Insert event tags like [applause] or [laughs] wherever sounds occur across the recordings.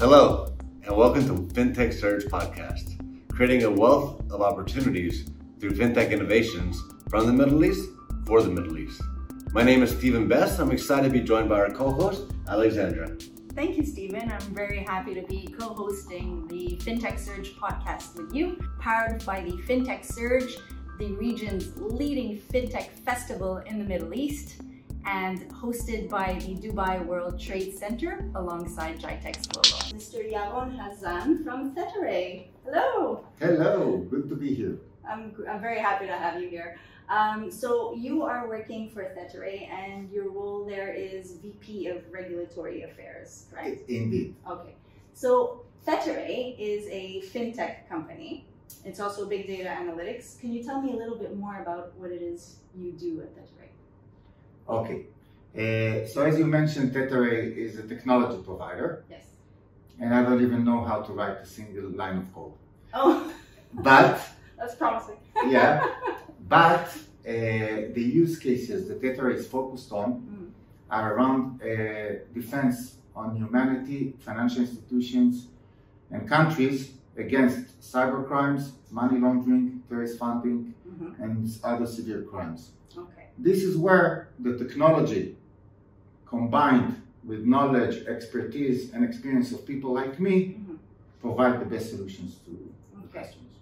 Hello, and welcome to FinTech Surge Podcast, creating a wealth of opportunities through FinTech innovations from the Middle East for the Middle East. My name is Steven Besse. I'm excited to be joined by our co host, Alexandra. Thank you, Steven. I'm very happy to be co hosting the FinTech Surge podcast with you, powered by the FinTech Surge, the region's leading FinTech festival in the Middle East and hosted by the Dubai World Trade Center alongside GITEX Global. Mr. Yaron Hazan from Thetaray. Hello. Hello, good to be here. I'm, I'm very happy to have you here. Um, so you are working for Thetaray and your role there is VP of Regulatory Affairs, right? Indeed. Okay. So Thetaray is a fintech company. It's also big data analytics. Can you tell me a little bit more about what it is you do at Thetaray? Okay. Uh, so as you mentioned, Thetaray is a technology provider. Yes. And I don't even know how to write a single line of code. Oh. [laughs] But. [laughs] That's promising. [laughs] yeah. But uh, the use cases that Thetaray is focused on mm. are around uh, defense on humanity, financial institutions, and countries against cyber crimes, money laundering, terrorist funding, mm-hmm. and other severe crimes. Okay. This is where the technology combined with knowledge, expertise, and experience of people like me mm-hmm. provide the best solutions to okay. customers.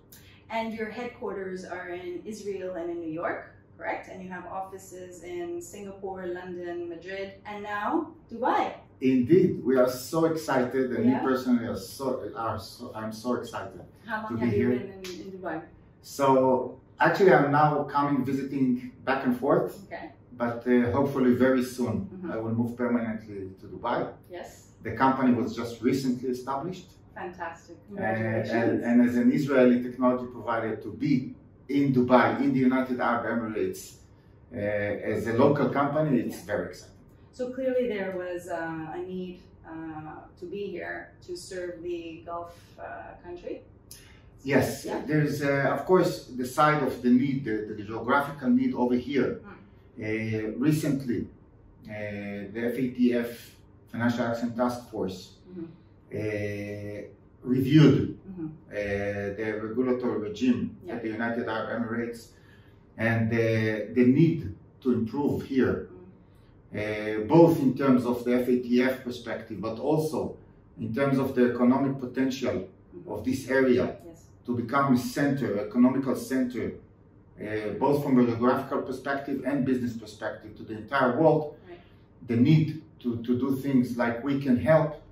And your headquarters are in Israel and in New York, correct? And you have offices in Singapore, London, Madrid, and now Dubai. Indeed, we are so excited, and yeah. me personally are so, are so I'm so excited. How long have you been in, in Dubai? So actually, I'm now coming visiting back and forth. Okay. But uh, hopefully, very soon, mm-hmm. I will move permanently to Dubai. Yes. The company was just recently established. Fantastic. Uh, and, and, as an Israeli technology provider, to be in Dubai, in the United Arab Emirates, uh, as a local company, it's yeah. very exciting. So clearly, there was uh, a need uh, to be here to serve the Gulf uh, country. Yes, yeah. there's uh, of course the side of the need, the, the geographical need over here. Mm. recently, the FATF, Financial Action Task Force, mm-hmm. Uh, reviewed mm-hmm. Uh, the regulatory regime yeah. at the United Arab Emirates and the, the need to improve here, uh, both in terms of the FATF perspective, but also in terms of the economic potential mm-hmm. of this area yes. To become a center, economical center, uh, both from a geographical perspective and business perspective to the entire world, right. the need to, to do things like we can help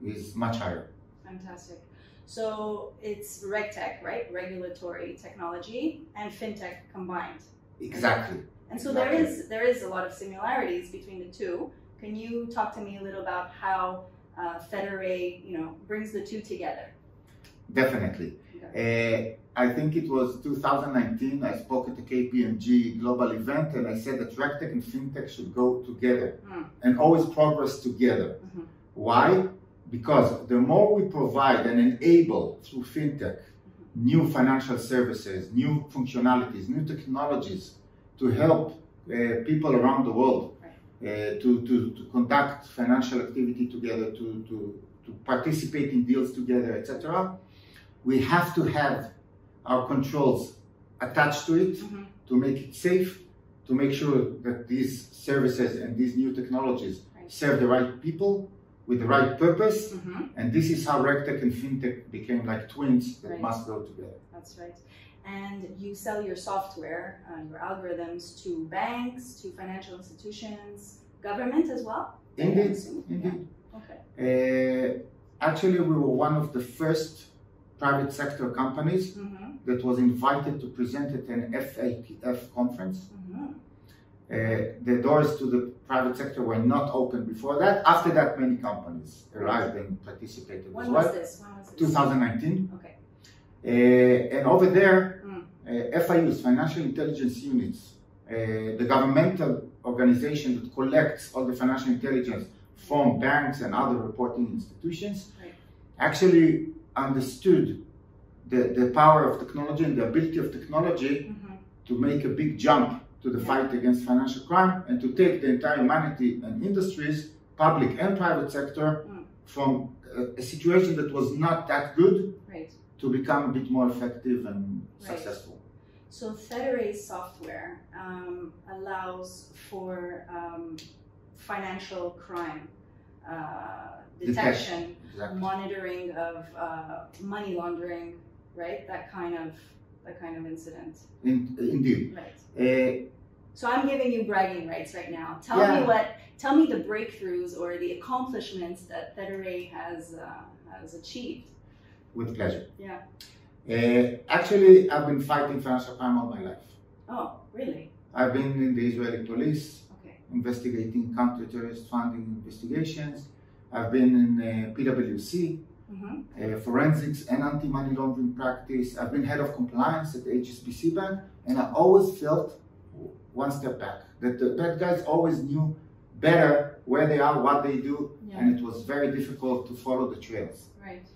is much higher. Fantastic. So it's RegTech, right? Regulatory technology and fintech combined. Exactly. And so exactly. there is there is a lot of similarities between the two. Can you talk to me a little about how uh, you know, brings the two together? Definitely. Okay. Uh, I think it was 2019. I spoke at the KPMG global event, and I said that RegTech and FinTech should go together mm. and always progress together. Mm-hmm. Why? Because the more we provide and enable through fintech new financial services, new functionalities, new technologies to help uh, people around the world uh, to, to, to conduct financial activity together, to, to, to participate in deals together, etc., we have to have our controls attached to it mm-hmm. to make it safe, to make sure that these services and these new technologies right. serve the right people with the right purpose. Mm-hmm. And this is how RegTech and FinTech became like twins that right. must go together. That's right. And you sell your software, uh, your algorithms to banks, to financial institutions, government as well? Indeed. Indeed. Yeah. Okay. Uh, actually, we were one of the first private sector companies mm-hmm. that was invited to present at an FATF conference. Mm-hmm. Uh, the doors to the private sector were not open before that. After that, many companies arrived and participated when as well. Was this? When was this? 2019. Okay. Uh, and over there, mm. uh, FIUs, financial intelligence units, uh, the governmental organization that collects all the financial intelligence from banks and other reporting institutions, right. actually understood the, the power of technology and the ability of technology mm-hmm. to make a big jump to the fight against financial crime and to take the entire humanity and industries, public and private sector, mm. from a, a situation that was not that good Right. to become a bit more effective and Right. successful. So Thetaray's software um, allows for um, financial crime uh, detection, Exactly. monitoring of uh, money laundering, right? That kind of that kind of incident, In, indeed. right? Uh, So I'm giving you bragging rights right now. Tell me what, tell me the breakthroughs or the accomplishments that Thetaray has uh, has achieved. with pleasure. Yeah. Uh, actually, I've been fighting financial crime all my life. Oh, really? I've been in the Israeli police, Okay. investigating counter-terrorist funding investigations. I've been in uh, PwC, Mm-hmm. uh, forensics and anti-money laundering practice. I've been head of compliance at the HSBC Bank, and I always felt one step back. That the bad guys always knew better where they are, what they do, Yeah. and it was very difficult to follow the trails. Right.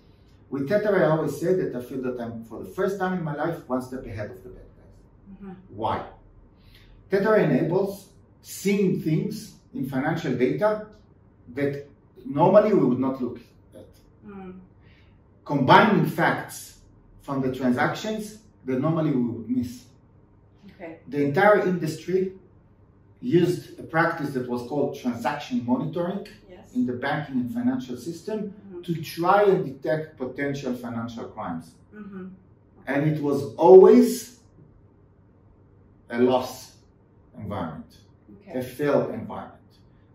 With Thetaray, I always say that I feel that I'm, for the first time in my life, one step ahead of the bad guys. Mm-hmm. Why? Thetaray enables seeing things in financial data that normally we would not look at. Mm. Combining facts from the transactions that normally we would miss. Okay. The entire industry used a practice that was called transaction monitoring Yes. in the banking and financial system Mhm. to try and detect potential financial crimes. Mm-hmm. And it was always a loss environment. a Okay. failed environment.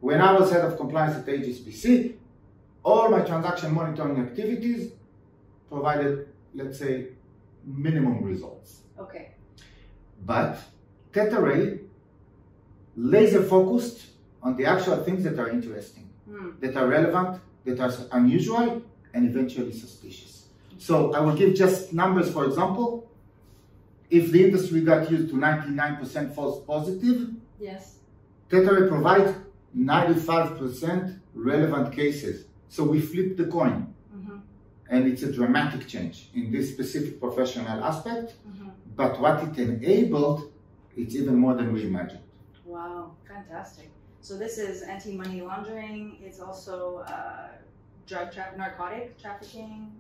When I was head of compliance at HSBC, all my transaction monitoring activities provided, let's say, minimum results. Okay. But Thetaray laser focused on the actual things that are interesting, Mm. that are relevant, that are unusual, and eventually suspicious. So I will give just numbers, for example. If the industry got used to 99% false positive, Yes. Thetaray provides 95% relevant cases. So we flip the coin, Mm-hmm. and it's a dramatic change in this specific professional aspect. Mm-hmm. But what it enabled, it's even more than we imagined. Wow. Fantastic. So this is anti-money laundering. It's also uh, drug tra- narcotic trafficking,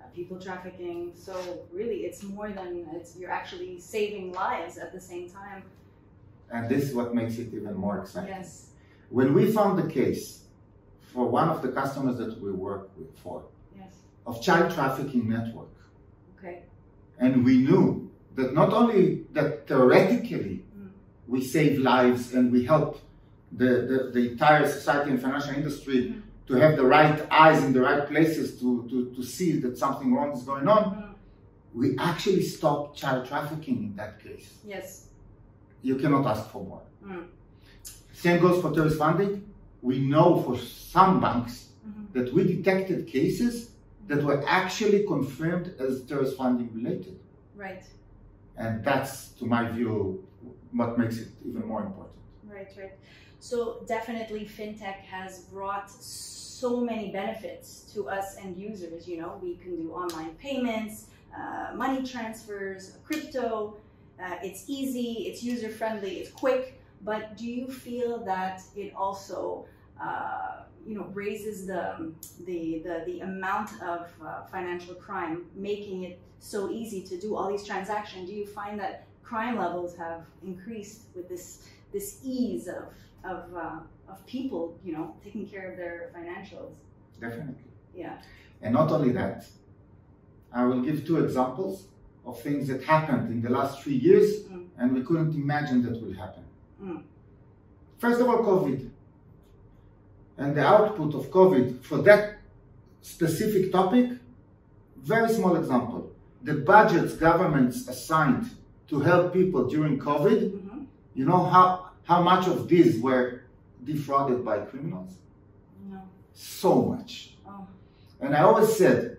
uh, people trafficking. So really, it's more than it's. You're actually saving lives at the same time. And this is what makes it even more exciting. Yes. When we found the case for one of the customers that we work with for Yes. of child trafficking network, Okay. and we knew that not only that theoretically Mm. we save lives and we help the, the, the entire society and financial industry Mm. to have the right eyes in the right places to, to, to see that something wrong is going on, Mm. we actually stopped child trafficking in that case. Yes. You cannot ask for more. Same goes for terrorist funding. We know for some banks Mhm. that we detected cases that were actually confirmed as terrorist funding related. Right. And that's, to my view, what makes it even more important. Right, right. So definitely fintech has brought so many benefits to us end users. You know, we can do online payments, uh, money transfers, crypto. Uh, it's easy, it's user friendly, it's quick. But do you feel that it also, uh, you know, raises the the the, the amount of uh, financial crime, making it so easy to do all these transactions? Do you find that crime levels have increased with this this ease of of uh, of people, you know, taking care of their financials. Definitely. Yeah. And not only that, I will give two examples of things that happened in the last three years Mm. and we couldn't imagine that will happen. Mm. First of all, COVID. And the output of COVID for that specific topic, very small example. The budgets governments assigned to help people during COVID, hmm you know how, how much of these were defrauded by criminals? No. So much. Oh. And I always said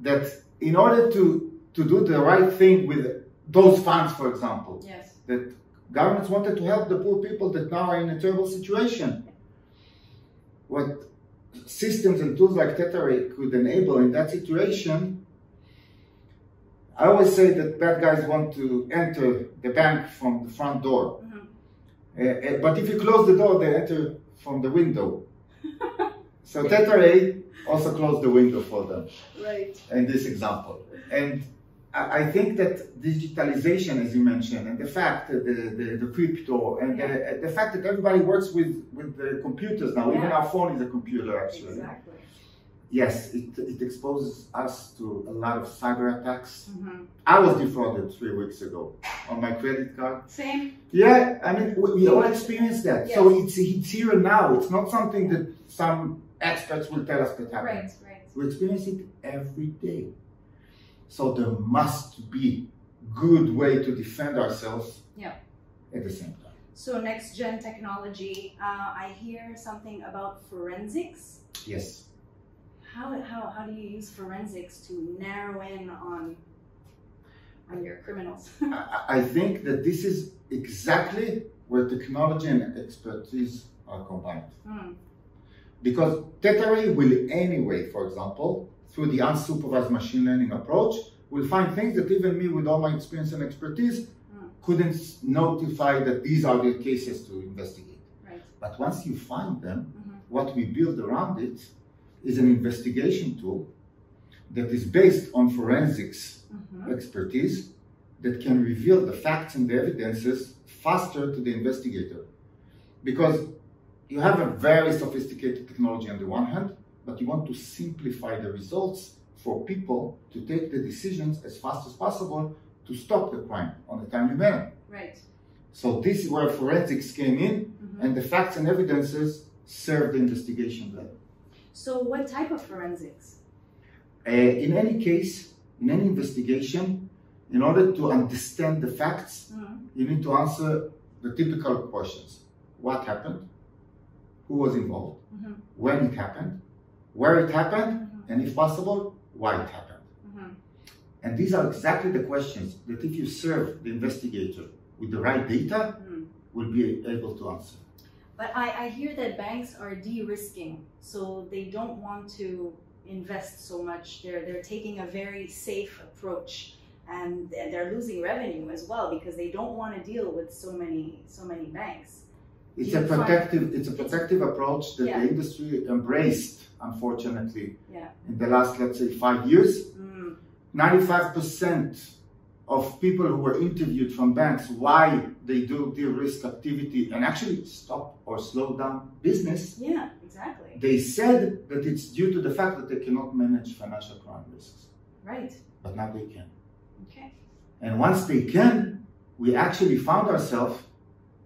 that in order to, to do the right thing with those funds, for example, Yes. that governments wanted to help the poor people that now are in a terrible situation. What systems and tools like Thetaray could enable in that situation, I always say that bad guys want to enter the bank from the front door. Mhm. Uh, uh, but if you close the door, they enter from the window. [laughs] So Thetaray also closed the window for them Right. in this example. And I think that digitalization, as you mentioned, and the fact that the, the, the crypto and the, the fact that everybody works with, with the computers now, even our phone is a computer actually. Exactly. Yes, it, it exposes us to a lot of cyber attacks. hmm I was defrauded three weeks ago on my credit card. Same. Yeah, I mean, we, we all experience that. So it's, it's here and now. It's not something that some experts will tell us that happens. Right. Right. We experience it every day. So there must be good way to defend ourselves Yeah. at the same time. So next gen technology. Uh, I hear something about forensics. Yes. How, how, how do you use forensics to narrow in on on your criminals? [laughs] I, I think that this is exactly where technology and expertise are combined. Hmm. Because Thetaray will anyway, for example, through the unsupervised machine learning approach, will find things that even me with all my experience and expertise Mm. couldn't notify that these are the cases to investigate. Right. But once you find them, Mhm. what we build around it is an investigation tool that is based on forensics Mhm. expertise that can reveal the facts and the evidences faster to the investigator. Because you have a very sophisticated technology on the one hand, but you want to simplify the results for people to take the decisions as fast as possible to stop the crime on a timely manner. Right. So this is where forensics came in, Mhm. and the facts and evidences serve the investigation better. So what type of forensics? Uh, in any case, in any investigation, in order to understand the facts, Mhm. you need to answer the typical questions. What happened? Who was involved? Mhm. When it happened? Where it happened? Mhm. And if possible, why it happened? Mhm. And these are exactly the questions that if you serve the investigator with the right data, Mhm. will be able to answer. But I, I hear that banks are de-risking, so they don't want to invest so much. They're they're taking a very safe approach, and they're losing revenue as well because they don't want to deal with so many so many banks. It's a protective, it's a protective approach that Yeah. the industry embraced, unfortunately, Yeah. in the last, let's say, five years. Mm, 95% of people who were interviewed from banks why they do de-risk activity and actually stop or slow down business, yeah, exactly. they said that it's due to the fact that they cannot manage financial crime risks. Right. But now they can. Okay. And once they can, we actually found ourselves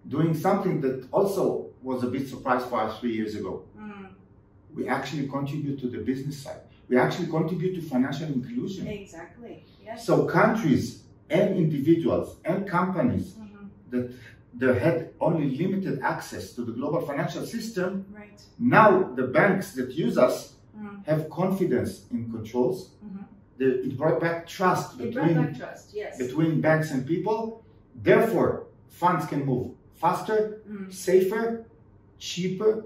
doing something that also was a bit surprise for us three years ago. Mm, We actually contribute to the business side. We actually contribute to financial inclusion. exactly. Yes. So countries and individuals and companies Mhm. that they had only limited access to the global financial system, Right. now the banks that use us Mm, have confidence in controls. mhm. The- It brought back trust It between, back trust. Yes. between banks and people. Therefore, funds can move faster, Mm. safer, cheaper.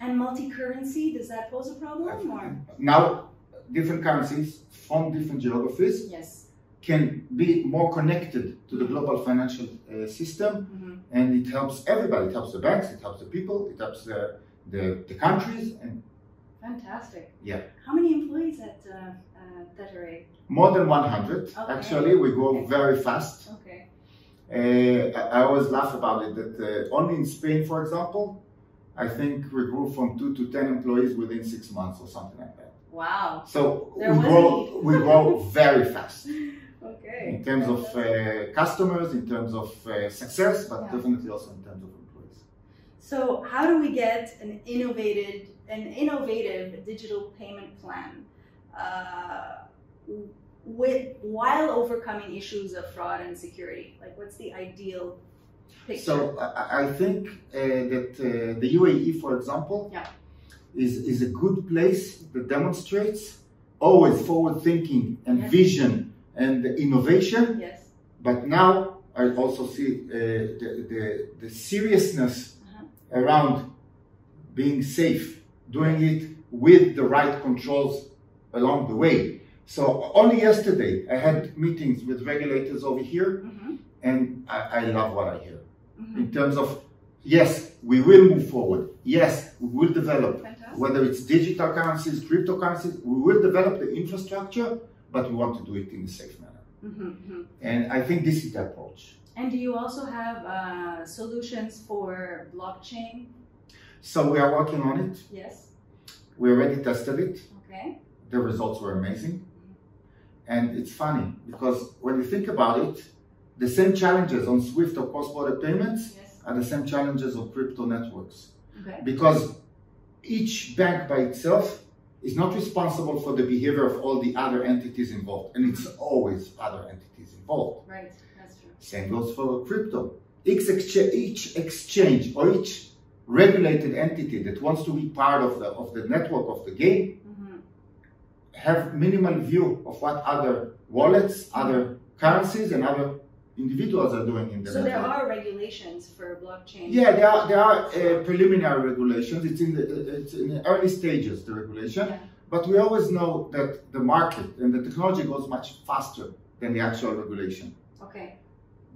And multi-currency does that pose a problem or? Now, different currencies from different geographies Yes. can be more connected to the global financial uh, system Mhm. and it helps everybody. It helps the banks, it helps the people, it helps the, the, the countries, and Fantastic. Yeah. How many employees at uh, uh, Thetaray? more than 100. Okay. Actually, we grow Okay. very fast. Okay. Uh, I I always laugh about it that uh, only in Spain, for example, I think we grew from two to 10 employees within six months or something like that. Wow. So There we grow, we grow very fast Okay. in terms of uh, customers, in terms of uh, success, but Yeah. definitely also in terms of employees. So how do we get an innovative, an innovative digital payment plan, uh, with while overcoming issues of fraud and security? Like, what's the ideal picture? So I, I think uh, that uh, the UAE, for example, Yeah. is, is a good place that demonstrates always forward thinking and Yes. vision and innovation. yes. But now I also see uh, the, the, the seriousness Uh-huh. around being safe, doing it with the right controls along the way. So only yesterday I had meetings with regulators over here hmm and I, I love what I hear hmm in terms of yes, we will move forward. Yes, we will develop. Fantastic. whether it's digital currencies, cryptocurrencies, we will develop the infrastructure, but we want to do it in a safe manner. Mm-hmm. And I think this is the approach. And do you also have uh, solutions for blockchain? So we are working on it. Yes. We already tested it. Okay. The results were amazing. And it's funny because when you think about it, the same challenges on SWIFT or cross-border payments Yes. are the same challenges of crypto networks. Okay. Because each bank by itself is not responsible for the behavior of all the other entities involved. And it's always other entities involved. Right. That's true. Same goes for crypto. Each, excha- each exchange or each regulated entity that wants to be part of the, of the network of the game Mm-hmm. have minimal view of what other wallets, other currencies, and other individuals are doing in the So there are regulations for blockchain. Yeah, there are, there are uh, preliminary regulations. It's in the it's in the early stages the regulation, Yeah. but we always know that the market and the technology goes much faster than the actual regulation. Okay.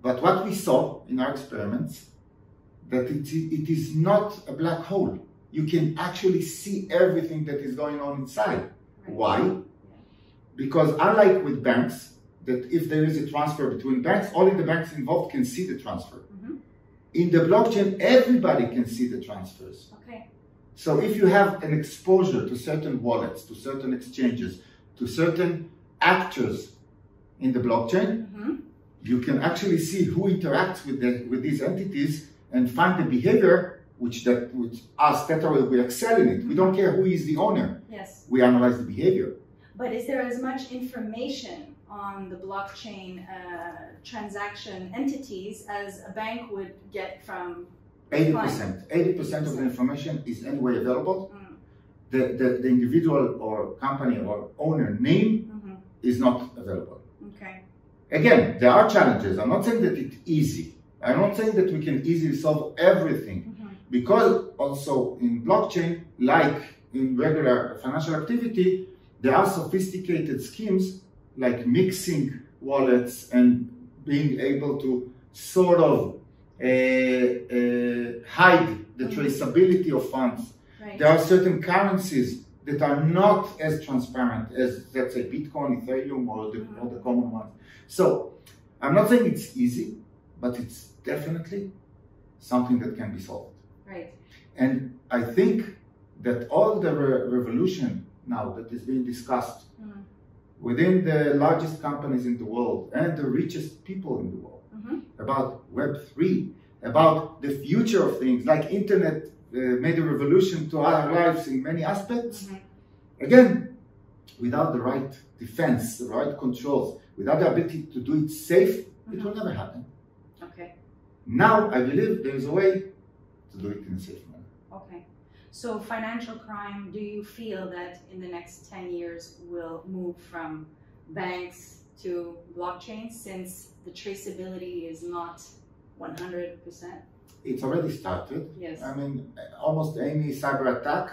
But what we saw in our experiments that it, it is not a black hole. You can actually see everything that is going on inside. Right. Why? Because unlike with banks, that if there is a transfer between banks, only the banks involved can see the transfer. Mhm. In the blockchain, everybody can see the transfers. Okay. So if you have an exposure to certain wallets, to certain exchanges, to certain actors in the blockchain, Mm-hmm. you can actually see who interacts with the, with these entities and find the behavior which that which us Thetaray we excel in it. We don't care who is the owner. Yes. We analyze the behavior. But is there as much information on the blockchain uh, transaction entities as a bank would get from? Eighty percent. Eighty percent of the information is anyway available. Mm, The, the, the individual or company or owner name mhm. is not available. Okay. Again, there are challenges. I'm not saying that it's easy. I'm not saying that we can easily solve everything. Mhm. Because also in blockchain, like in regular financial activity, there are sophisticated schemes like mixing wallets and being able to sort of uh, uh, hide the Mhm. traceability of funds. Right. There are certain currencies that are not as transparent as, let's say, Bitcoin, Ethereum, or the, or the common ones. So, I'm not saying it's easy, but it's definitely something that can be solved. Right. And I think that all the re- revolution now that is being discussed Mhm. Within the largest companies in the world and the richest people in the world Mhm. about Web3, about the future of things, like internet uh, made a revolution to our lives in many aspects. Mhm. Again, without the right defense, the right controls, without the ability to do it safe, it will never happen. Okay. Now, I believe there is a way to do it in a safe manner. Okay. So financial crime, do you feel that in the next 10 years will move from banks to blockchain since the traceability is not 100%? It's already started. Yes. I mean, almost any cyber attack,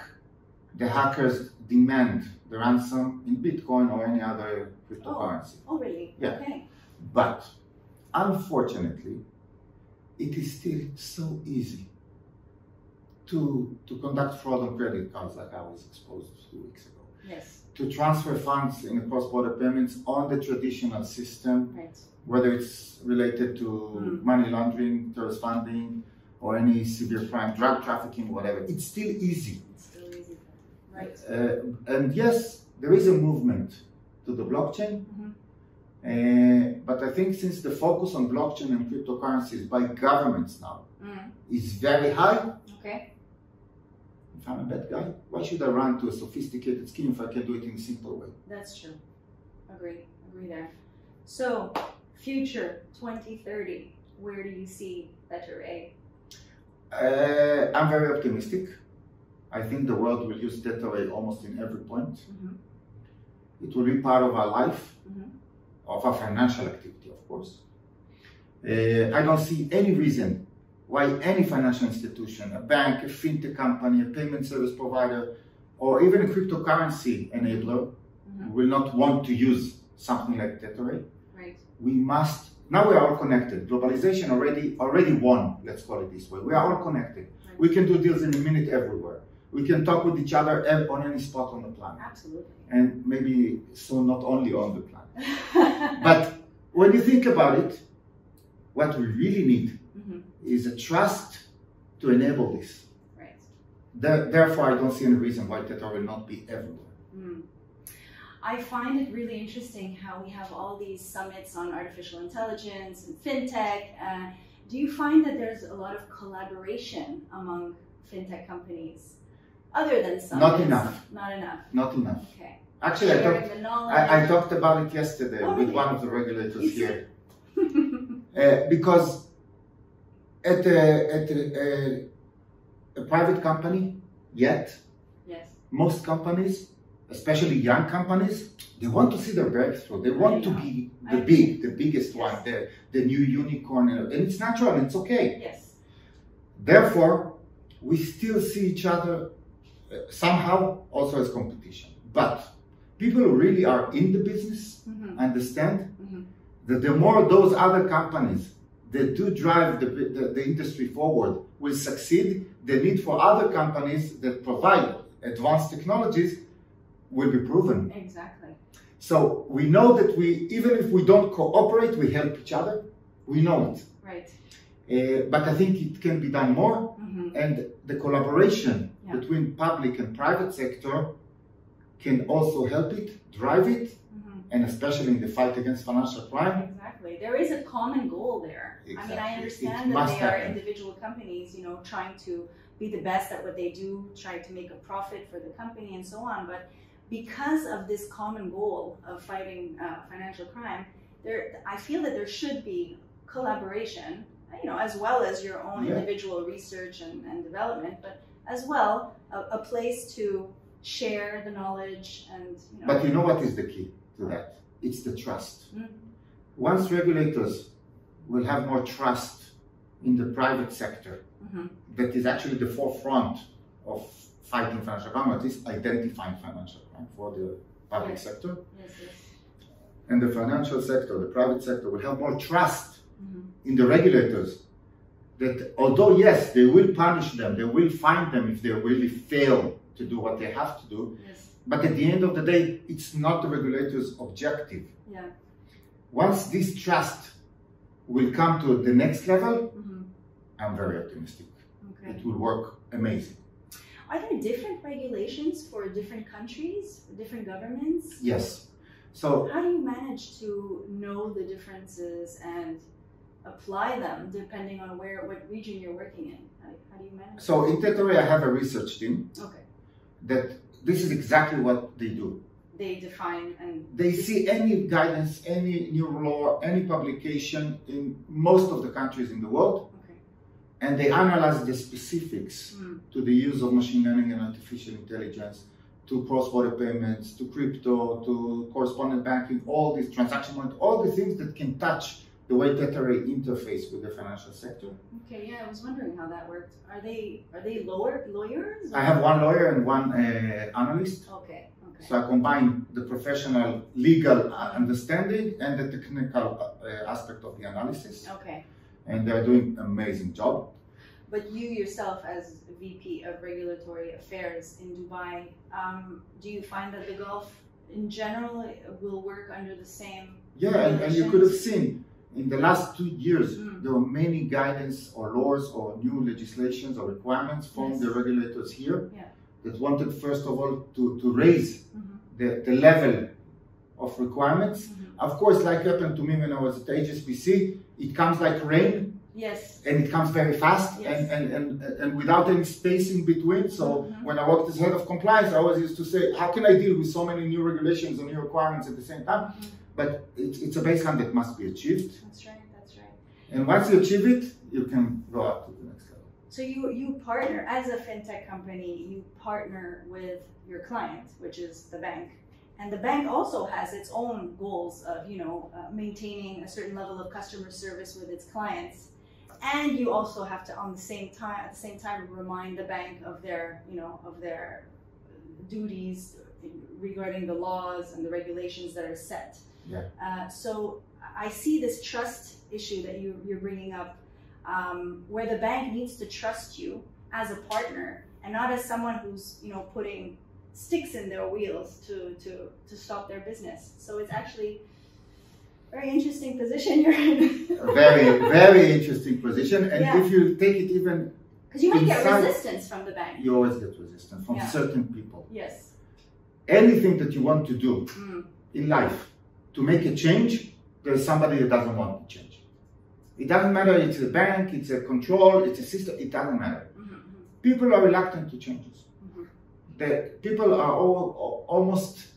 the hackers demand the ransom in Bitcoin or any other cryptocurrency. Oh, oh really? Yeah. Okay. But unfortunately, it is still so easy to, to conduct fraud on credit cards, like I was exposed two weeks ago, Yes. to transfer funds in cross border payments on the traditional system, Right. whether it's related to Mm. money laundering, terrorist funding, or any severe crime, drug trafficking, whatever. It's still easy. It's still easy. Right. Uh, and yes, there is a movement to the blockchain. Mhm. Uh, but I think since the focus on blockchain and cryptocurrencies by governments now Mm. is very high, Okay. If I'm a bad guy, why should I run to a sophisticated scheme if I can do it in a simple way? That's true. Agree. Agree there. So, future 2030, where do you see Thetaray? Uh, I'm very optimistic. I think the world will use Thetaray almost in every point. Mhm. It will be part of our life, Mhm. of our financial activity, of course. Uh, I don't see any reason why any financial institution, a bank, a fintech company, a payment service provider, or even a cryptocurrency enabler Mhm. will not want to use something like Thetaray. Right. We must now we are all connected. Globalization already already won, let's call it this way. We are all connected. We can do deals in a minute everywhere. we can talk with each other on any spot on the planet, Absolutely. and maybe soon not only on the planet. [laughs] But when you think about it, what we really need. Is a trust to enable this. Right. There- Therefore, I don't see any reason why Thetaray will not be everywhere. Mm. I find it really interesting how we have all these summits on artificial intelligence and fintech. Uh, do you find that there's a lot of collaboration among fintech companies, other than summits? Not enough. Not enough. Not enough. Okay. Actually, I talked. I, I talked about it yesterday Oh, with really? one of the regulators here. [laughs] Uh, because at a, at a, a, a private company, yet yes. most companies, especially young companies, they want to see their breakthrough. They want to be I the big, the biggest Yes. one, the, the new unicorn, and it's natural, it's okay. Yes. Therefore, we still see each other uh, somehow also as competition. But people who really are in the business hmm understand Mhm. that the more those other companies that do drive the, the, the industry forward will succeed, the need for other companies that provide advanced technologies will be proven. Exactly. So we know that we, even if we don't cooperate, we help each other. We know it. Right. Uh, but I think it can be done more hmm and the collaboration Yeah. between public and private sector can also help it, drive it, hmm and especially in the fight against financial crime. Exactly. There is a common goal there. I mean, Exactly. I It understand that must they are individual companies, you know, trying to be the best at what they do, trying to make a profit for the company and so on. But because of this common goal of fighting uh, financial crime, there, I feel that there should be collaboration, you know, as well as your own Yeah. individual research and, and development, but as well a, a place to share the knowledge and, you know. But you know what is the key to that? It's the trust. Mm. Once regulators will have more trust in the private sector, Mhm. that is actually the forefront of fighting financial crime, at least identifying financial crime for the public Yes. sector, Yes, yes. and the financial sector, the private sector, will have more trust Mhm. in the regulators that although yes they will punish them they will find them if they really fail to do what they have to do Yes. But at the end of the day it's not the regulator's objective Yeah. once this trust will come to the next level Mhm. i'm very optimistic Okay. it will work amazing Are there different regulations for different countries, different governments? yes so How do you manage to know the differences and apply them depending on where what region you're working in? How, how do you manage? so in Thetaray, i have a research team okay, that this is exactly what they do they define and they see any guidance, any new law, any publication in most of the countries in the world, okay. and they analyze the specifics Mm. to the use of machine learning and artificial intelligence, to cross-border payments, to crypto, to correspondent banking, all these transaction all the things that can touch the way Thetaray interface with the financial sector. Okay, yeah, I was wondering how that worked. Are they are they lower lawyers? I have one lawyer and one uh, analyst, Okay, okay. so I combine the professional legal uh, understanding and the technical uh, aspect of the analysis. Okay, and they're doing amazing job. but you yourself, as VP of Regulatory Affairs in Dubai, um, do you find that the Gulf in general will work under the same? Yeah, and, and you could have seen in the last two years Mm. there were many guidance or laws or new legislations or requirements from Yes. the regulators here Yeah. that wanted first of all to, to raise Mhm. the, the level of requirements. Mhm. Of course, like happened to me when I was at HSBC, it comes like rain Yes. and it comes very fast Yes. and, and, and, and without any space in between. So Mhm. when I worked as head of compliance, I always used to say, how can I deal with so many new regulations and new requirements at the same time? But it's, it's a baseline that must be achieved. That's right. That's right. And once you achieve it, you can go up to the next level. So you you partner as a fintech company. You partner with your client, which is the bank, and the bank also has its own goals of you know uh, maintaining a certain level of customer service with its clients. And you also have to, on the same time, at the same time, remind the bank of their, you know, of their duties regarding the laws and the regulations that are set. Yeah. Uh, so I see this trust issue that you, you're bringing up, um, where the bank needs to trust you as a partner and not as someone who's you know putting sticks in their wheels to to to stop their business. So it's actually a very interesting position you're in. A very, very interesting position. And Yeah. if you take it even, Because you might get resistance from the bank. you always get resistance from Yeah. certain people. Yes. Anything that you want to do Mm. in life to make a change, there's somebody that doesn't want to change. It doesn't matter, it's a bank, it's a control, it's a system, it doesn't matter. Mhm, People are reluctant to changes. mhm, The people are all, al- almost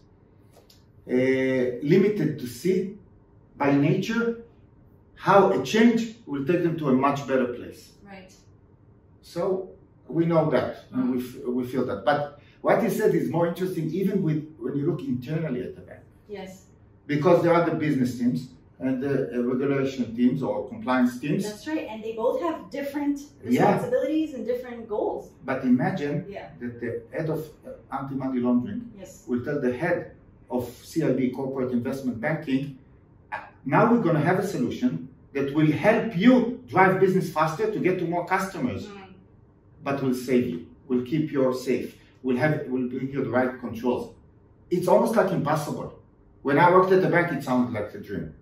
uh, limited to see by nature how a change will take them to a much better place. Right. So we know that and we, f- we feel that. But what he said is more interesting even with when you look internally at the bank. Yes. Because there are the business teams and the uh, regulation teams or compliance teams. That's right. And they both have different Yeah. responsibilities and different goals. But imagine Yeah. that the head of uh, anti-money laundering Yes. will tell the head of CIB, Corporate Investment Banking, "Uh, now we're going to have a solution that will help you drive business faster to get to more customers, Mm. but will save you, will keep you safe, will have, will bring you the right controls. It's almost like impossible. When I worked at the bank, it sounded like a dream,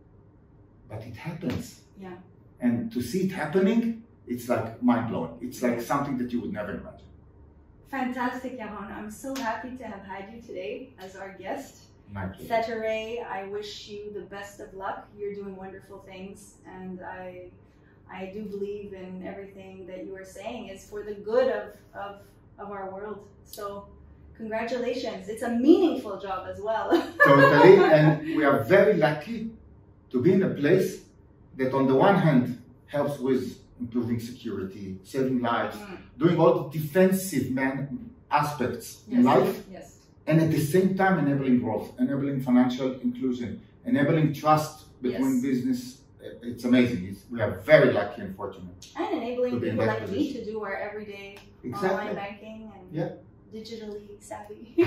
but it happens. Yeah. And to see it happening, it's like mind blowing. It's like something that you would never imagine. Fantastic, Yaron. I'm so happy to have had you today as our guest. Thetaray, I wish you the best of luck. You're doing wonderful things, and I, I do believe in everything that you are saying is for the good of, of, of our world. So, congratulations. It's a meaningful job as well. [laughs] totally and we are very lucky to be in a place that on the one hand helps with improving security saving lives Mm. doing all the defensive man aspects in life Yes. and at the same time enabling growth enabling financial inclusion enabling trust between Yes. business it's amazing it's, we are very lucky and fortunate And enabling To be in people like me to do our everyday online banking and Yeah. Digitally savvy [laughs] [laughs]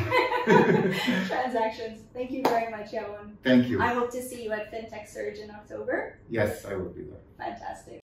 transactions. Thank you very much, Yaron. thank you I hope to see you at FinTech Surge in October. yes i will be there Fantastic.